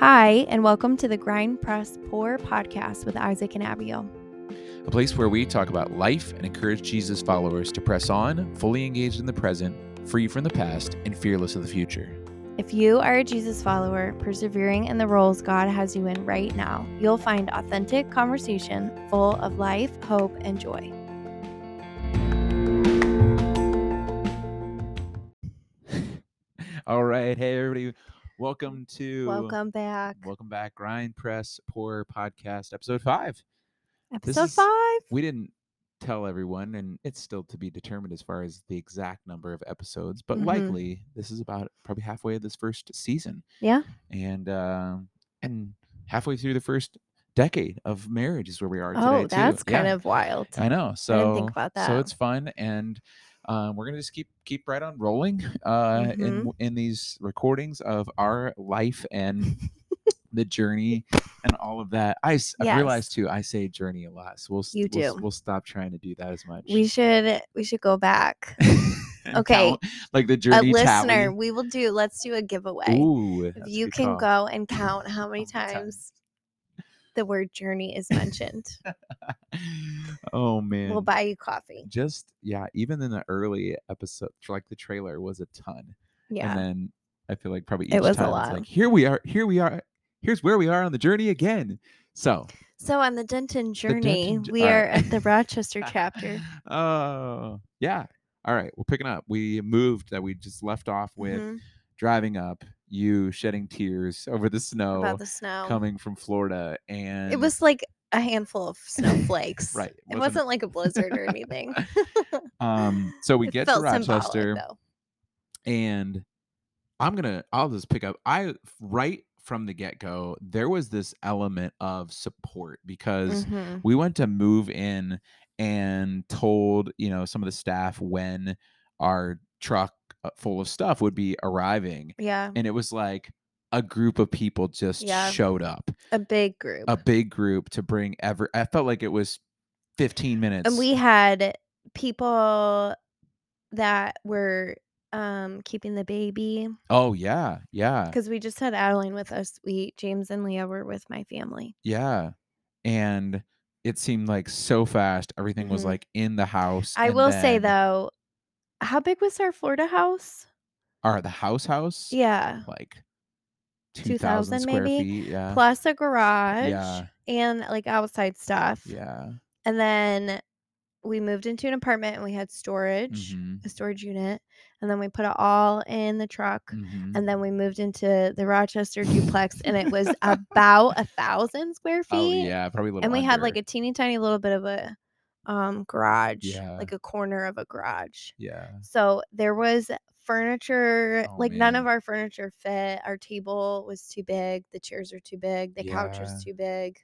Hi, and welcome to the Grind Press Pour podcast with Isaac and Abigail. a place where we talk about life and encourage Jesus followers to press on, fully engaged in the present, free from the past, and fearless of the future. If you are a Jesus follower, persevering in the roles God has you in right now, you'll find authentic conversation full of life, hope, and joy. All right, hey everybody, welcome to Welcome back. welcome back, Grind Press Pour Podcast, episode five. Episode is- five. We didn't tell everyone, and it's still to be determined as far as the exact number of episodes, but Mhm. likely this is about probably halfway of this first season, Yeah. and uh, and halfway through the first decade of marriage is where we are today. Oh, too. that's kind Yeah. of wild. I know. So didn't think about that. So it's fun, and um, we're gonna just keep keep right on rolling uh, Mm-hmm. in in these recordings of our life and the journey and all of that. I Yes. realized too. I say journey a lot, so we'll You we'll, do. we'll stop trying to do that as much. We should we should go back. Okay. count, like the journey A listener, tally. we will do let's do a giveaway. Ooh, if you can call. go and count How many times the word journey is mentioned, oh man. we'll buy you coffee. just yeah, even in the early episode, like the trailer was a ton. Yeah. And then I feel like probably each It was a lot. like here we are, here we are, here's where we are on the journey again. So So on the Denton journey, Denton we are right. at the Rochester chapter. Oh yeah. All right, we're picking up. We moved that we just left off with Mhm, driving up, you shedding tears over the snow about the snow. coming from Florida and It was like a handful of snowflakes. right. It wasn't like a blizzard or anything. um so we It get to Rochester and i'm gonna i'll just pick up i right from the get-go there was this element of support because Mhm, we went to move in and told you know some of the staff when our truck full of stuff would be arriving Yeah, and it was like a group of people just Yeah. showed up a big group. a big group to bring ever i felt like it was 15 minutes and we had people that were um keeping the baby oh yeah yeah because we just had Adeline with us. We James and Leah were with my family. Yeah. And it seemed like so fast. Everything was Mhm. like in the house. I will say though, how big was our Florida house? Or the house house? Yeah, Like 2,000 2,000 square maybe? feet. Yeah. plus a garage Yeah. and like outside stuff. Yeah. And then we moved into an apartment and we had storage, Mhm, a storage unit, and then we put it all in the truck. mhm. And then we moved into the Rochester duplex, and it was about a thousand square Oh, feet. yeah. Probably a little and we had like a teeny tiny little bit of a um garage, Yeah. like a corner of a garage. Yeah. So there was furniture, Oh, like none of our furniture fit. Our table was too big, the chairs are too big, the couch was too big.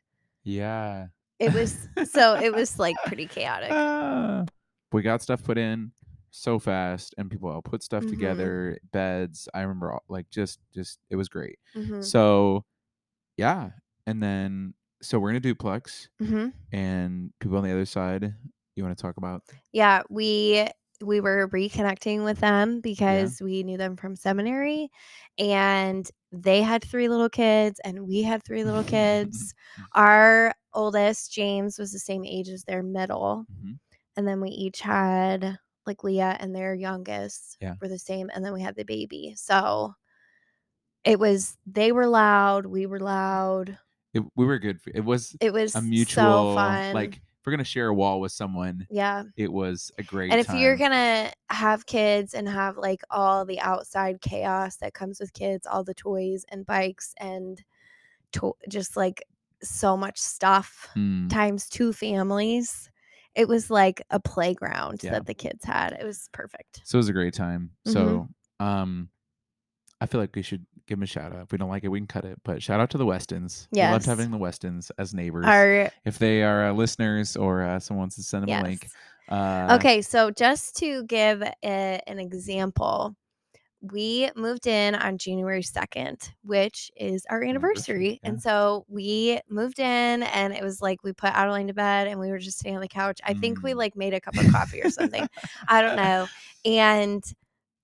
Yeah. It was so it was like pretty chaotic. Ah. we got stuff put in so fast and people all put stuff Mhm. together beds i remember all, like just just it was great hmm so yeah and then so we're in a duplex hmm and people on the other side you want to talk about Yeah, we we were reconnecting with them because we knew them from seminary and they had three little kids and we had three little kids. Our oldest, James, was the same age as their middle. Mhm. And then we each had like Leah and their youngest Yeah. were the same. And then we had the baby. So it was they were loud, we were loud. It, we were good for, it was It was a mutual so fun. like if we're gonna share a wall with someone yeah. it was a great And if you're gonna have kids and have like all the outside chaos that comes with kids, all the toys and bikes and to- just like so much stuff Hmm, times two families, it was like a playground Yeah. that the kids had. It was perfect. so it was a great time Mhm. so um i feel like we should give them a shout out if we don't like it we can cut it but shout out to the westons we loved having the westons as neighbors Our if they are uh, listeners or uh, someone wants to send them yes. a link uh Okay, so just to give a, an example, we moved in on January 2nd, which is our Anniversary, yeah. And so we moved in and it was like we put Adeline to bed and we were just sitting on the couch. I think we Mm. like made a cup of coffee or something. I don't know. And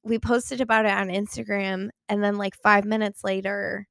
we posted about it on Instagram. And then like five minutes later,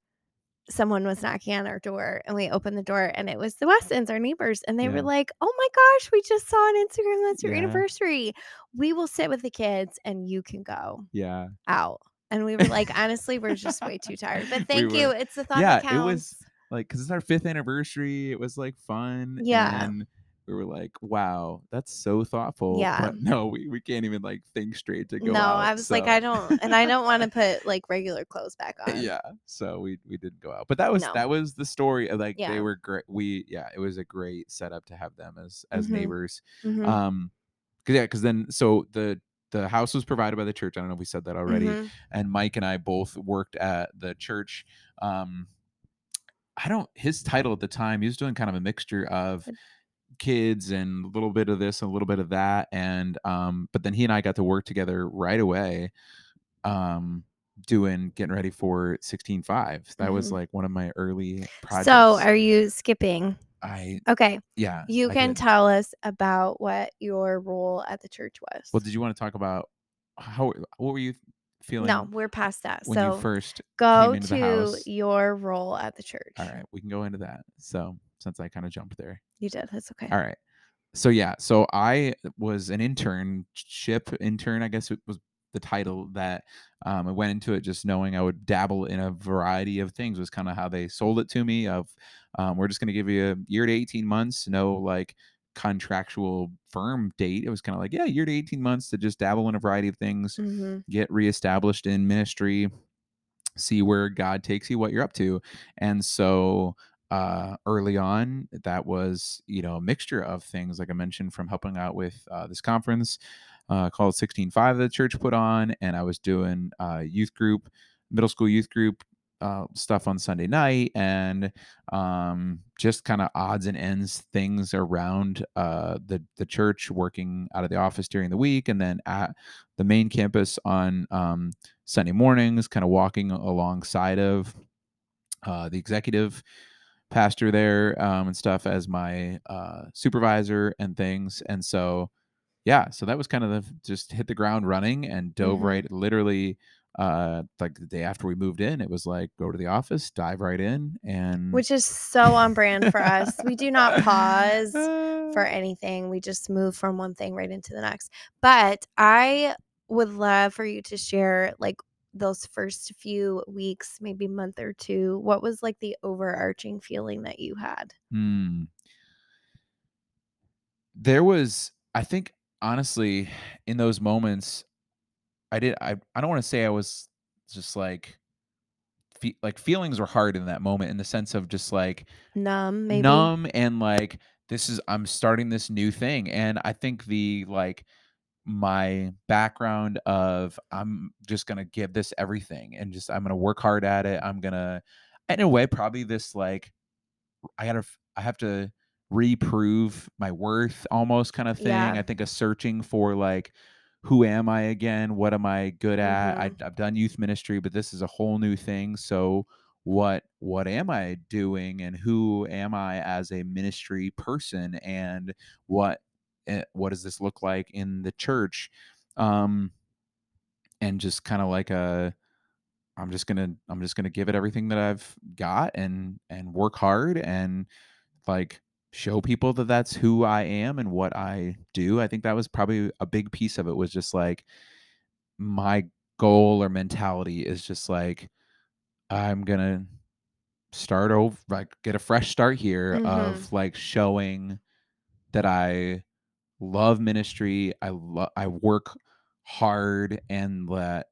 someone was knocking on our door and we opened the door and it was the Westons, our neighbors, and they Yeah. were like, "Oh my gosh, we just saw on Instagram that's your Yeah. anniversary. We will sit with the kids and you can go Yeah. out." And we were like, "Honestly, we're just way too tired." But We thank you. were- It's the thought Yeah, it was- like because it's our fifth anniversary it was like fun Yeah. and we were like wow that's so thoughtful Yeah. but no we, we can't even like think straight to go no, out, I was like, I don't, and I don't want to put like regular clothes back on. yeah so we we didn't go out but that was No. that was the story of, like Yeah. they were great we yeah it was a great setup to have them as as Mhm. neighbors Mhm, um because yeah because then so the the house was provided by the church i don't know if we said that already mhm. and Mike and I both worked at the church. Um, I don't his title at the time. He was doing kind of a mixture of. Kids and a little bit of this and a little bit of that. And um, but then he and I got to work together right away. Um, doing getting ready for 16.5 that was Mhm. like one of my early projects So, are you skipping? i Okay, yeah you I can did. tell us about what your role at the church was. well did you want to talk about how what were you feeling no, we're past that. So, first go to your role at the church. all right we can go into that so since i kind of jumped there You did. That's okay. All right. So yeah, so I was an internship intern, I guess it was the title that um, I went into it just knowing I would dabble in a variety of things was kind of how they sold it to me of um, we're just going to give you a year to 18 months, no like contractual firm date. It was kind of like, yeah, year to 18 months to just dabble in a variety of things, hmm get reestablished in ministry, see where God takes you, what you're up to. And so uh early on that was you know a mixture of things like i mentioned from helping out with uh, this conference uh, called 165 that the church put on and i was doing uh, youth group middle school youth group uh, stuff on sunday night and um, just kind of odds and ends things around uh, the the church working out of the office during the week and then at the main campus on um, sunday mornings kind of walking alongside of the executive pastor there um, and stuff as my uh, supervisor and things. And so, yeah, so that was kind of the just hit the ground running and dove Mhm. right literally uh like the day after we moved in it was like go to the office dive right in and Which is so on brand for us. We do not pause for anything. We just move from one thing right into the next. But I would love for you to share like those first few weeks, maybe month or two. What was like the overarching feeling that you had? Hmm. There was, I think, honestly, in those moments, I did. I I don't want to say I was just like, fe- like feelings were hard in that moment in the sense of just like Numb, maybe. numb and like this is I'm starting this new thing, and I think the like my background of I'm just gonna give this everything and just I'm gonna work hard at it. I'm gonna, in a way, probably this like I gotta I have to reprove my worth almost kind of thing. Yeah. I think a searching for like who am I again? What am I good at? I, mm-hmm. I've done youth ministry, but this is a whole new thing. So what what am I doing and who am I as a ministry person and what Eh, what does this look like in the church? Um and just kind of like a I'm just gonna I'm just gonna give it everything that I've got and and work hard and like show people that that's who I am and what I do. I think that was probably a big piece of it was just like my goal or mentality is just like I'm gonna start over like get a fresh start here mm-hmm. of like showing that I love ministry. I love I work hard and that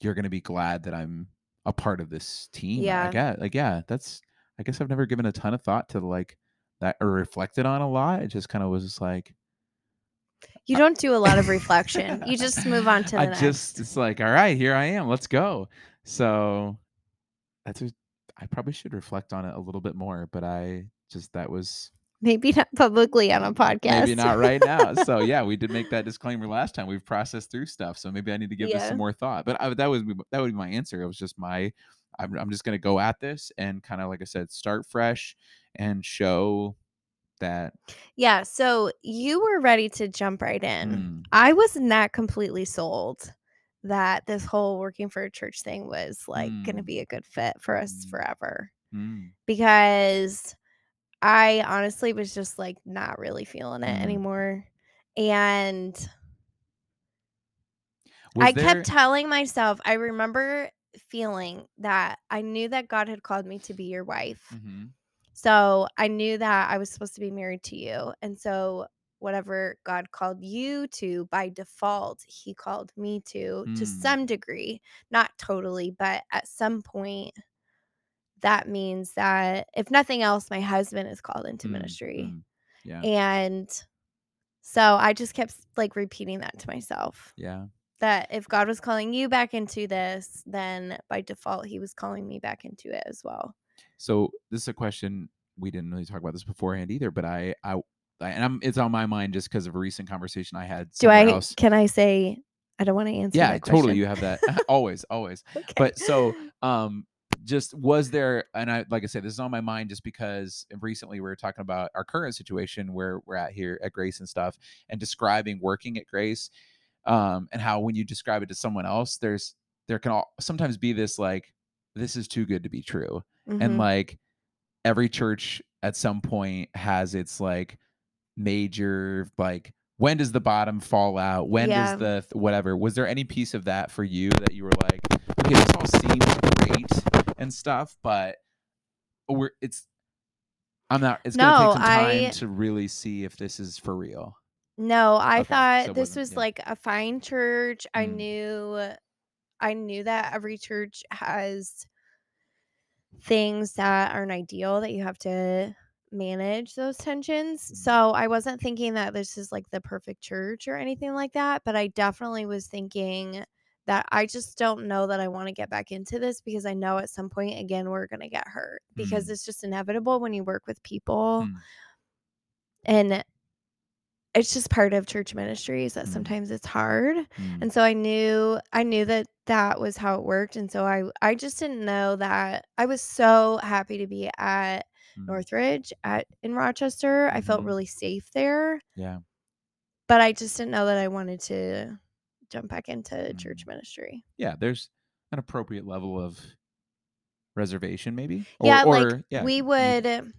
you're gonna be glad that I'm a part of this team. Yeah. I guess like yeah, that's I guess I've never given a ton of thought to like that or reflected on a lot. It just kind of was just like You don't do a lot of reflection. You just move on to the I next. just it's like, all right, here I am. Let's go. So that's a, I probably should reflect on it a little bit more, but I just that was maybe not publicly on a podcast. maybe not right now. so yeah, we did make that disclaimer last time. We've processed through stuff, so maybe I need to give this some more thought. But I, that was that would be my answer. It was just my I'm, I'm just gonna go at this and kind of like I said, start fresh and show that Yeah, so you were ready to jump right in. mm, I was not completely sold that this whole working for a church thing was like mm. going to be a good fit for us mm. forever. Mm. Because I honestly was just like not really feeling it mm. anymore. And was I there... kept telling myself, I remember feeling that I knew that God had called me to be your wife. Mm-hmm. So I knew that I was supposed to be married to you. And so whatever God called you to by default, he called me to mm. to some degree, not totally, but at some point that means that if nothing else my husband is called into mm. ministry. Mm. Yeah. And so I just kept like repeating that to myself. Yeah. That if God was calling you back into this, then by default he was calling me back into it as well. So this is a question we didn't really talk about this beforehand either, but I I and I'm, it's on my mind just because of a recent conversation I had. Do I? Else. Can I say I don't want to answer? Yeah, totally. You have that always, always. Okay. But so, um, just was there, and I like I said, this is on my mind just because recently we were talking about our current situation where we're at here at Grace and stuff, and describing working at Grace, um, and how when you describe it to someone else, there's there can all, sometimes be this like this is too good to be true, mm-hmm. and like every church at some point has its like major like when does the bottom fall out when yeah. does the whatever was there any piece of that for you that you were like okay this all seems great and stuff but we're it's i'm not it's no, gonna take some time I, to really see if this is for real no i okay, thought so this was yeah. like a fine church mm. i knew i knew that every church has things that aren't ideal that you have to manage those tensions. Mm-hmm. So I wasn't thinking that this is like the perfect church or anything like that, but I definitely was thinking that I just don't know that I want to get back into this because I know at some point again we're going to get hurt because mm. it's just inevitable when you work with people. Mm. And it's just part of church ministries that mm. sometimes it's hard. Mm. And so I knew I knew that that was how it worked and so I I just didn't know that I was so happy to be at mm. Northridge at in Rochester. Mm-hmm. I felt mm-hmm. really safe there. Yeah. But I just didn't know that I wanted to jump back into church ministry. Yeah, there's an appropriate level of reservation maybe. Or, yeah, or, like yeah. we would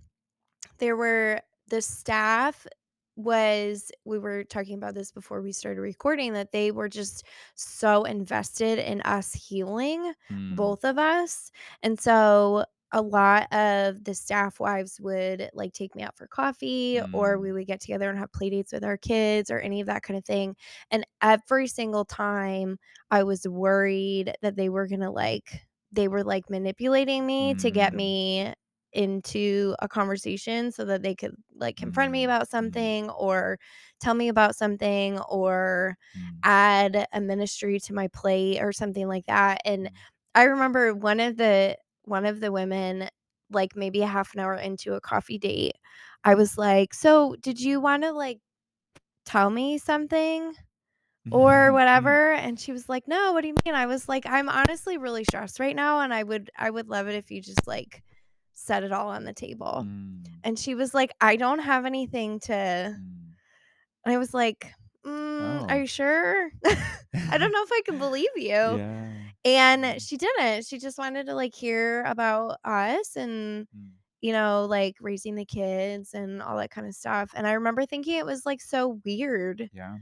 there were the staff was we were talking about this before we started recording that they were just so invested in us healing mm. both of us and so a lot of the staff wives would like take me out for coffee mm. or we mm. would get together and have play dates with our kids or any of that kind of thing. And every single time I was worried that they were going to like, they were like manipulating me mm. to get mm. me into a conversation so that they could like confront mm. me about something or tell me about something or mm. add a ministry to my plate or something like that. And I remember one of the one of the women, like maybe a half an hour into a coffee date, I was like, So, did you want to like tell me something? or mm-hmm. whatever and she was like no what do you mean i was like i'm honestly really stressed right now and i would i would love it if you just like set it all on the table mm. and she was like i don't have anything to mm. and i was like mm, oh. are you sure i don't know if i can believe you yeah. And mm. she didn't. She just wanted to like hear about us and mm. you know, like raising the kids and all that kind of stuff. And I remember thinking it was like so weird. Yeah.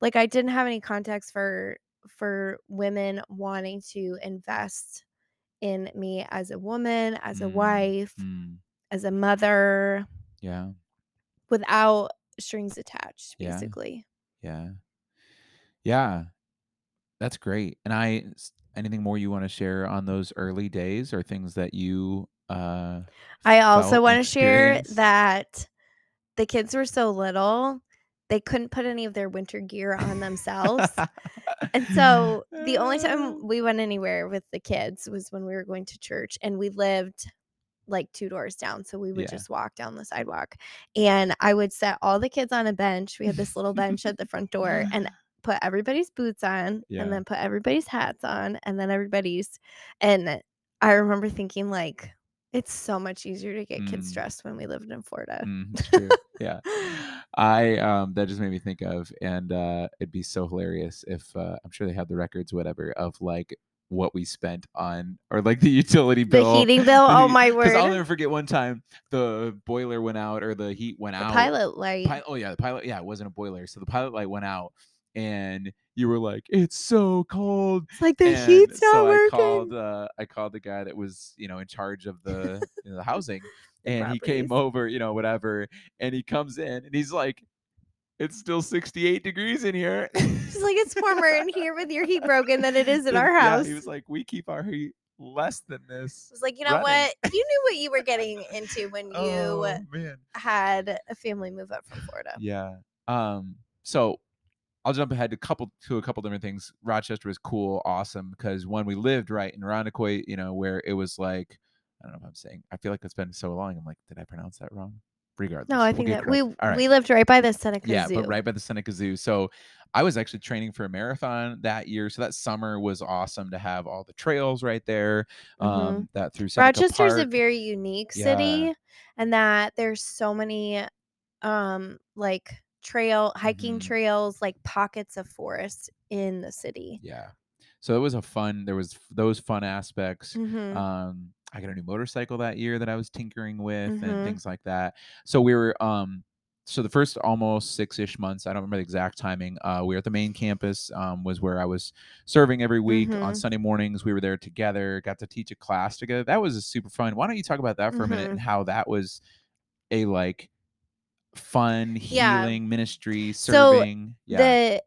Like I didn't have any context for for women wanting to invest in me as a woman, as a mm. wife, mm. as a mother. Yeah. Without strings attached, basically. Yeah. Yeah. That's great. And I anything more you want to share on those early days or things that you uh I also want to share that the kids were so little they couldn't put any of their winter gear on themselves. and so the only time we went anywhere with the kids was when we were going to church and we lived like two doors down. So we would yeah. just walk down the sidewalk. And I would set all the kids on a bench. We had this little bench at the front door and put everybody's boots on yeah. and then put everybody's hats on and then everybody's and I remember thinking like It's so much easier to get kids dressed when we lived in Florida. Mm. Yeah. I um that just made me think of and uh it'd be so hilarious if uh I'm sure they have the records whatever of like what we spent on or like the utility bill. The heating bill, the oh my 'cause I'll never forget one time the boiler went out or the heat went The out. pilot light. Pi- oh yeah, the pilot. Yeah, it wasn't a boiler, so the pilot light went out, and you were like, "It's so cold." It's like the and heat's not so I working. called. Uh, I called the guy that was, you know, in charge of the, you know, the housing, and he came over, you know, whatever, and he comes in, and he's like, "It's still 68 degrees in here." She's like, it's warmer in here with your heat broken than it is in our yeah, house. he was like, "We keep our heat less than this." I was like, you know running." what? You knew what you were getting into when you Oh had a family move up from Florida. Yeah. Um. So I'll jump ahead to couple to a couple different things. Rochester was cool, awesome, because when we lived right in Irondequoit, you know, where it was like, I don't know if I'm saying, I feel like it's been so long. I'm like, did I pronounce that wrong? Regardless, No, I we'll think that we right. we lived right by the Seneca yeah, Zoo. Yeah, but right by the Seneca Zoo. So I was actually training for a marathon that year. So that summer was awesome to have all the trails right there. Um, that through Seneca Mm-hmm. Rochester's a very unique city, and that there's so many, um, like trail hiking Mhm. trails, like pockets of forest in the city. Yeah. So it was a fun. There was those fun aspects. Mhm. um i got a new motorcycle that year that i was tinkering with Mhm. and things like that so we were um so the first almost six-ish months i don't remember the exact timing uh we were at the main campus um was where i was serving every week on Mhm. sunday mornings we were there together got to teach a class together that was a super fun why don't you talk about that for a minute Mhm. and how that was a like fun Yeah. healing ministry So, serving yeah The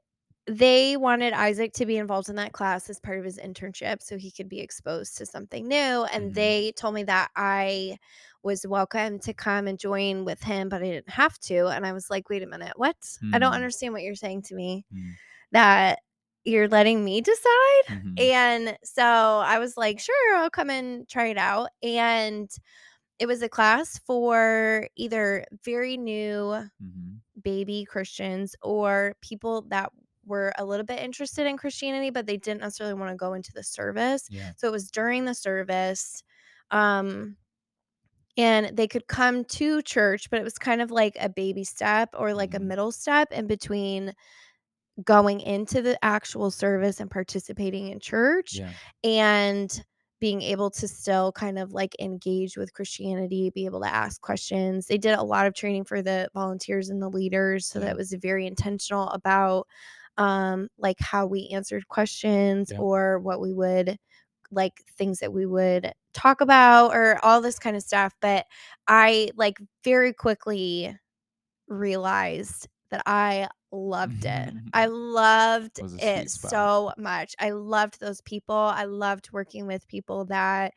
they wanted Isaac to be involved in that class as part of his internship so he could be exposed to something new. And Mhm. they told me that I was welcome to come and join with him, but I didn't have to. And I was like, wait a minute, what? I don't Hmm. understand what you're saying to me. Hmm. That you're letting me decide. Mhm. And so I was like, sure, I'll come and try it out. And it was a class for either very new Mhm. baby Christians or people that were a little bit interested in Christianity, but they didn't necessarily want to go into the service. yeah So it was during the service. Um, and they could come to church, but it was kind of like a baby step or like a Mhm. middle step in between going into the actual service and participating in church yeah and being able to still kind of like engage with Christianity, be able to ask questions. They did a lot of training for the volunteers and the leaders, so Yeah. that was very intentional about um like how we answered questions Yeah. or what we would like things that we would talk about or all this kind of stuff, but I like very quickly realized that I loved it. I loved It it so much. I loved those people. I loved working with people that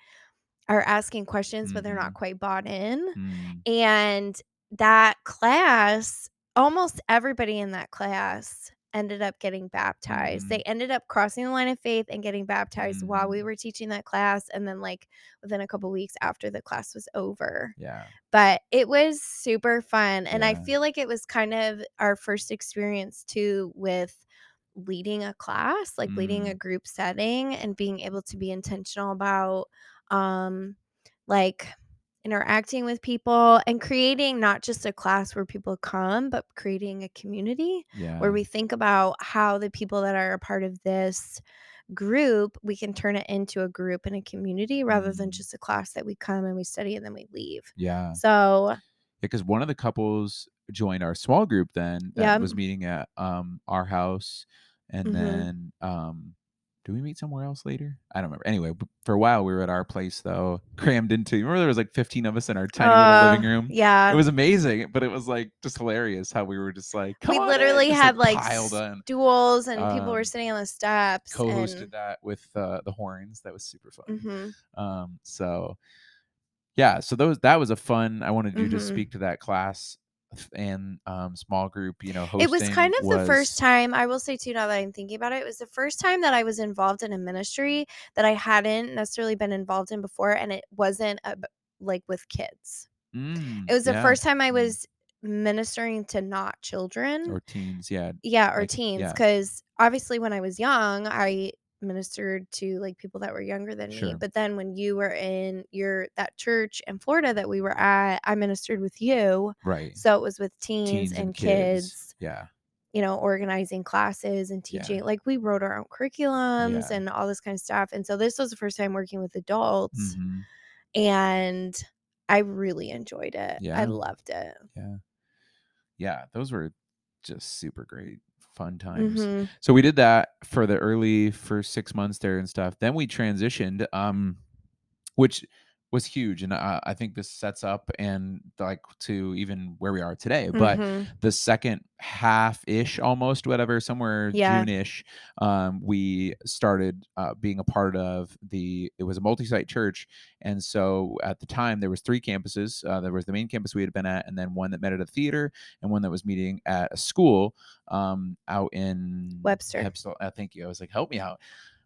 are asking questions, but they're not Mhm. quite bought in. Mm. And that class, almost everybody in that class ended up getting baptized. Mhm. They ended up crossing the line of faith and getting baptized while we Mhm. were teaching that class. And then, like, within a couple weeks after the class was over Yeah. but it was super fun and i feel like it was kind of our first experience too with leading a class like leading a Mm. group setting and being able to be intentional about um like interacting with people and creating not just a class where people come but creating a community Yeah. where we think about how the people that are a part of this group we can turn it into a group and a community rather than Mm. just a class that we come and we study and then we leave Yeah. so because one of the couples joined our small group then that Yeah. was meeting at um our house and Mhm. then um do we meet somewhere else later? I don't remember. Anyway, for a while we were at our place though, crammed into. Remember there was like 15 of us in our tiny little living Uh, room. Yeah. It was amazing, but it was like just hilarious how we were just like we literally just, had like in. stools and people were Um, sitting on the steps. Co-hosted and, that with uh, the horns. That was super fun. Mhm. Um, so yeah, so those that was a fun. I wanted you to Mhm. speak to that class and um small group. You know, hosting It was kind of the first time, I will say too, now that I'm thinking about it, it was the first time that I was involved in a ministry that I hadn't necessarily been involved in before. And it wasn't a, like with kids. Mm, It was the yeah, first time I mm, was ministering to not children. or teens. Yeah, yeah, or like, teens. yeah. Because obviously, when I was young, I ministered to like people that were younger than me. But then when you were in your that church in Florida that we were at, I ministered with you. Right. So it was with teens, Teens and, kids, Yeah. you know, organizing classes and Yeah. teaching. Like we wrote our own curriculums Yeah. and all this kind of stuff. And so this was the first time working with adults Mhm. and I really enjoyed it. Yeah. I loved it. Yeah. Yeah. Those were just super great fun times. Mhm. So we did that for the early first six months there and stuff. Then we transitioned, um, which was huge, and I, I think this sets up and like to even where we are today. But Mhm. the second half ish, almost whatever, somewhere Yeah. June ish, um, we started uh, being a part of the. It was a multi-site church, and so at the time there was three campuses. Uh, there was the main campus we had been at, and then one that met at a theater, and one that was meeting at a school um, out in Webster. Uh, thank you. I was like, help me out.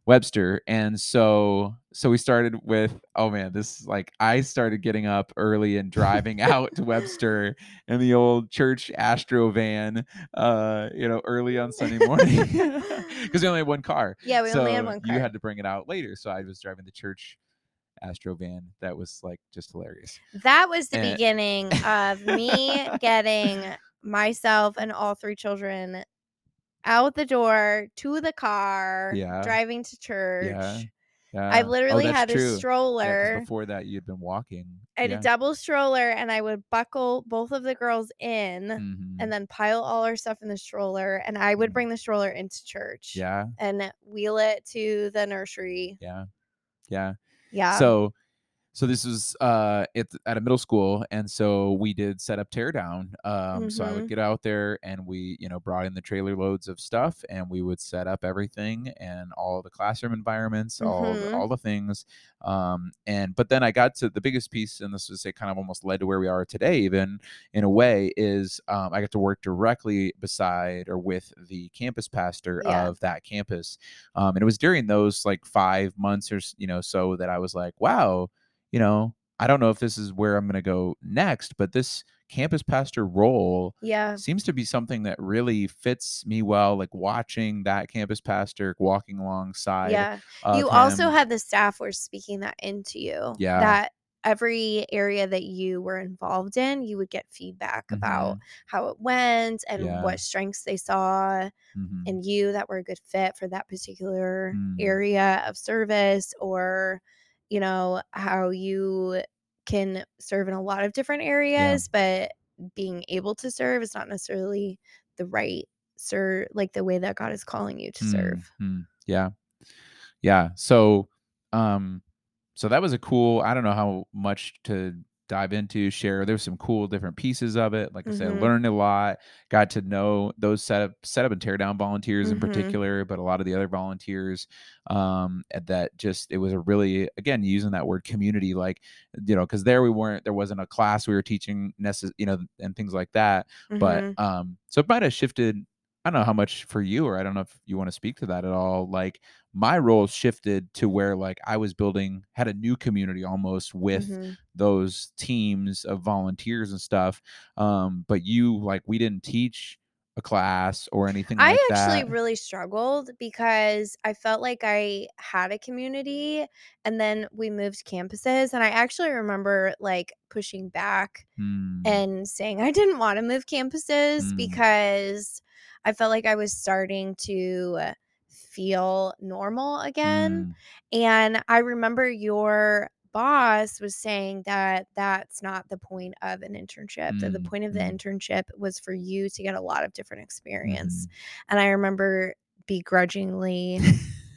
Webster. And so so we started with oh man, this is like I started getting up early and driving out to Webster in the old church Astro van, uh, you know, early on Sunday morning. Because we only had one car. Yeah, we so only had one car. you had to bring it out later. So I was driving the church Astro van. That was like just hilarious. That was the And- beginning of me getting myself and all three children out the door to the car, Yeah. driving to church. Yeah. Yeah. I Oh, literally that's had true. a Yeah, stroller. before that you'd been walking. I had yeah. a double stroller and I would buckle both of the girls in Mhm. and then pile all our stuff in the stroller and I would Mhm. bring the stroller into church yeah. and wheel it to the nursery. Yeah. Yeah. Yeah. So so this was uh at, at a middle school and so we did set up tear down um so i would Mhm. get out there and we you know brought in the trailer loads of stuff and we would set up everything and all the classroom environments all the, Mhm. all the things um and but then i got to the biggest piece and this was it kind of almost led to where we are today even in a way is um, i got to work directly beside or with the campus pastor Yeah. of that campus um and it was during those like five months or you know so that i was like wow you know, I don't know if this is where I'm going to go next, but this campus pastor role yeah. seems to be something that really fits me well. Like watching that campus pastor walking alongside. Yeah. you also had the staff were speaking that into you. Yeah. That every area that you were involved in, you would get feedback about Mhm, how it went and Yeah. what strengths they saw mhm, in you that were a good fit for that particular Mm. area of service or you know how you can serve in a lot of different areas but being able to serve is not necessarily the right serve like the way that God is calling you to serve. mhm, Yeah. Yeah. So, um, so that was a cool, I don't know how much to dive into, share. There's some cool different pieces of it. Like I said, Mhm. learned a lot, got to know those setup, setup and tear down volunteers in Mhm. particular, but a lot of the other volunteers, um, that just, it was a really, again, using that word community, like, you know, cause there we weren't, there wasn't a class we were teaching necess- you know, and things like that. Mhm. But, um, so it might have shifted I don't know how much for you, or I don't know if you want to speak to that at all. Like my role shifted to where like I was building, had a new community almost with Mhm. those teams of volunteers and stuff. Um, but you like we didn't teach a class or anything I like actually that. really struggled because I felt like I had a community and then we moved campuses and I actually remember like pushing back Mm, and saying I didn't want to move campuses Mm. because I felt like I was starting to feel normal again. mm, And I remember your boss was saying that that's not the point of an internship. That the Mm, point of the mm. internship was for you to get a lot of different experience. mhm. And I remember begrudgingly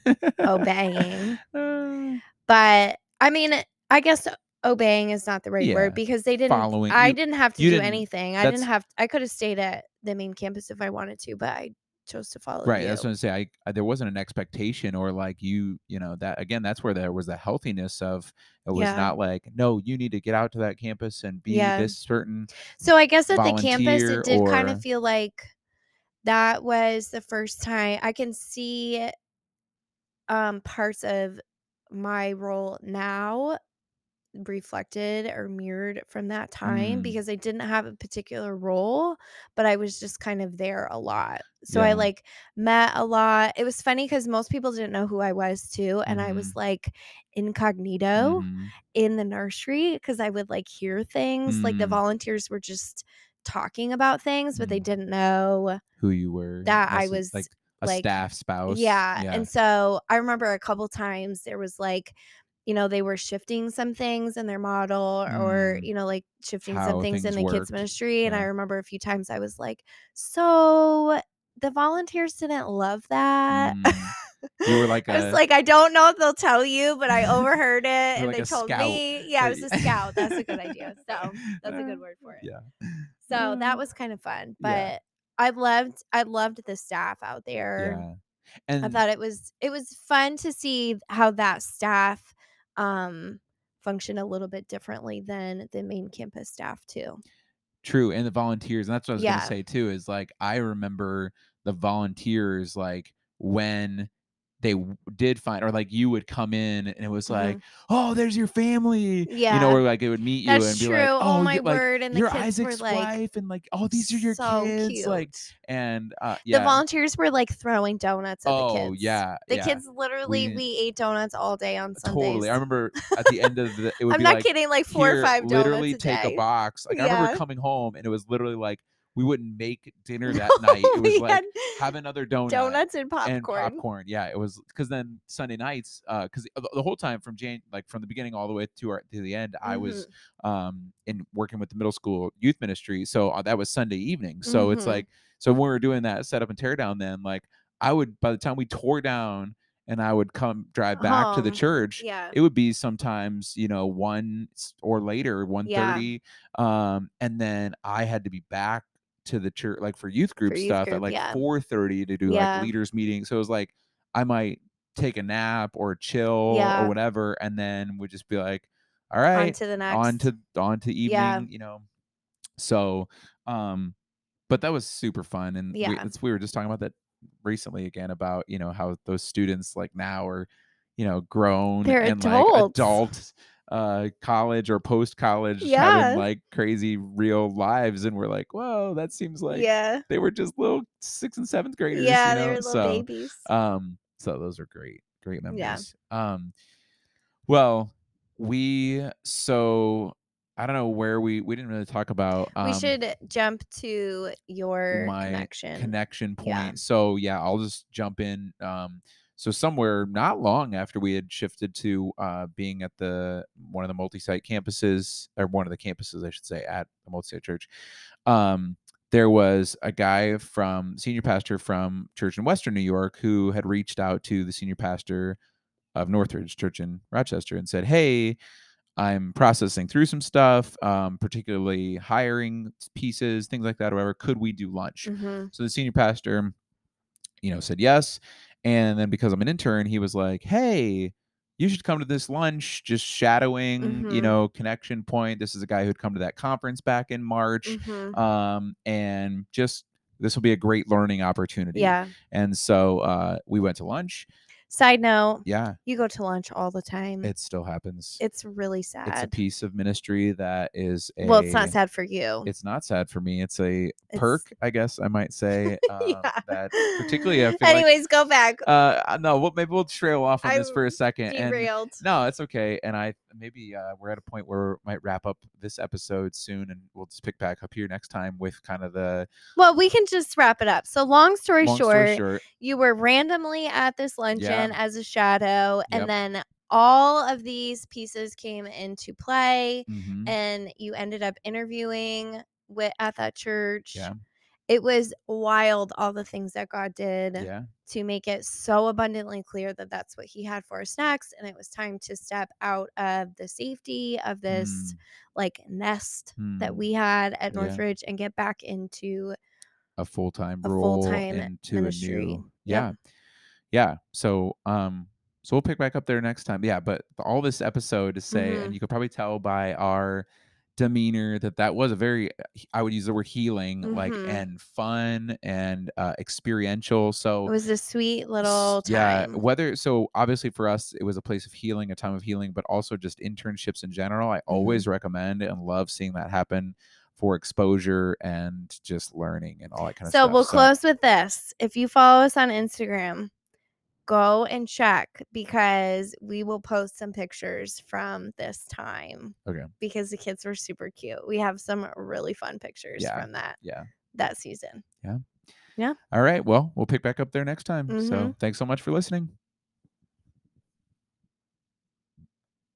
obeying. Uh, But I mean, I guess obeying is not the right Yeah, word because they didn't following- I you- didn't have to do didn't- anything. I didn't have I could have stayed at the main campus if I wanted to, but I chose to follow right you. that's what i'm saying I, I there wasn't an expectation or like you you know that again that's where there was the healthiness of it was Yeah. not like no you need to get out to that campus and be Yeah. this certain So I guess at the campus it did kind of feel like that was the first time I can see um parts of my role now reflected or mirrored from that time Mm. because I didn't have a particular role, but I was just kind of there a lot. So I like met a lot. It was funny because most people didn't know who I was too. And I was Mhm. like incognito Mhm. in the nursery because I would like hear things. Like the Mm. volunteers were just talking about things, but they Mm. didn't know Who you were. that I was like a like staff spouse. yeah. Yeah. And so I remember a couple times there was like, you know, they were shifting some things in their model or, Mm. you know, like shifting How some things in things the kids' ministry. And I remember a few times I was like, so the volunteers didn't love that. Mm. You were like I was like, I don't know if they'll tell you, but I overheard it and like they told scout. me. Yeah, I was a scout. That's a good idea. So that's a good word for it. Yeah. So that was kind of fun. But Yeah. I loved I loved the staff out there. Yeah. And I thought it was it was fun to see how that staff um function a little bit differently than the main campus staff too. True, and the volunteers, and that's what I was Yeah. gonna say too. Is like I remember the volunteers like when they did find, or like you would come in and it was like, oh, there's your family, yeah you Mm-hmm. Know, or like it would meet you That's and be true. like, oh, oh, my you- like, word. And kids Isaac's were like wife, and like, oh, these are your so kids, like, and uh, the volunteers were like throwing donuts at the kids. oh yeah, The yeah, kids literally We- we, ate donuts all day on Sundays. totally. I remember at the end of the, it would I'm be not like, kidding, like four or five donuts literally take a box. Like I remember coming home and it was literally like we wouldn't make dinner that night. It was We like have another donut. donuts and popcorn. and popcorn. Yeah, it was because then Sunday nights, because the, the whole time from Jan, like from the beginning all the way to our, to the end, I was Mm-hmm. um in working with the middle school youth ministry. So uh, that was Sunday evening. So it's Mhm. like so when we were doing that setup and tear down, then like I would by the time we tore down and I would come drive back to the church, Yeah. it would be sometimes you know one or later one Yeah. um, and then I had to be back to the church like for youth group youth stuff at like yeah. four thirty to do Yeah. like leaders meeting. So it was like I might take a nap or chill Yeah. or whatever, and then would just be like, all right, on to the next. on to on to evening, you know. So, um, but that was super fun, and we, Yeah. it's, we were just talking about that recently again about you know how those students like now are, you know, grown They're and adults. like adult uh college or post college Yeah. having like crazy real lives and we're like whoa that seems like yeah. they were just little sixth and seventh graders Yeah, you they were little so babies. um so those are great great Yeah. memories um well we so i don't know where we we didn't really talk about um we should jump to your my connection. connection point Yeah. so yeah i'll just jump in um so somewhere not long after we had shifted to uh being at the one of the multi-site campuses or one of the campuses i should say at the multi-site church um there was a guy from senior pastor from church in western new york who had reached out to the senior pastor of northridge church in rochester and said hey i'm processing through some stuff um, particularly hiring pieces things like that or whatever. Could we do lunch? Hmm so the senior pastor you know said yes and then because i'm an intern he was like hey you should come to this lunch just shadowing you Mhm. know connection point this is a guy who'd come to that conference back in march hmm um, and just this will be a great learning opportunity. Yeah. And so uh, we went to lunch. Side note, Yeah, you go to lunch all the time. it still happens. it's really sad. It's a piece of ministry that is a. well, it's not sad for you. It's not sad for me. It's a perk, I guess I might say. Um, Yeah. That particularly, feel like. Anyways, go back. Uh, uh, no, well, maybe we'll trail off on this for a I'm second. And Derailed. no, it's okay. And I maybe uh, we're at a point where we might wrap up this episode soon, and we'll just pick back up here next time with kind of the Well, we can just wrap it up. So, long story long short, story short. you were randomly at this luncheon as a shadow, Yep. and then all of these pieces came into play, mhm, and you ended up interviewing with at that church. Yeah. It was wild, all the things that God did Yeah. to make it so abundantly clear that that's what He had for us next. And it was time to step out of the safety of this Mm, like nest that mm. we had at Yeah. Northridge and get back into a full time role full-time into ministry. a new Yep. yeah yeah so um so we'll pick back up there next time yeah but all this episode to say Mhm. and you could probably tell by our demeanor that that was a very i would use the word healing mm-hmm. like and fun and uh experiential so it was a sweet little time. yeah whether so obviously for us it was a place of healing a time of healing but also just internships in general i mm-hmm. always recommend and love seeing that happen for exposure and just learning and all that kind of so stuff. We'll so we'll close with this. If you follow us on Instagram, go and check because we will post some pictures from this time. Okay. Because the kids were super cute. We have some really fun pictures yeah. from that. Yeah. That season. Yeah. Yeah. All right. Well, we'll pick back up there next time. Mm-hmm. So thanks so much for listening.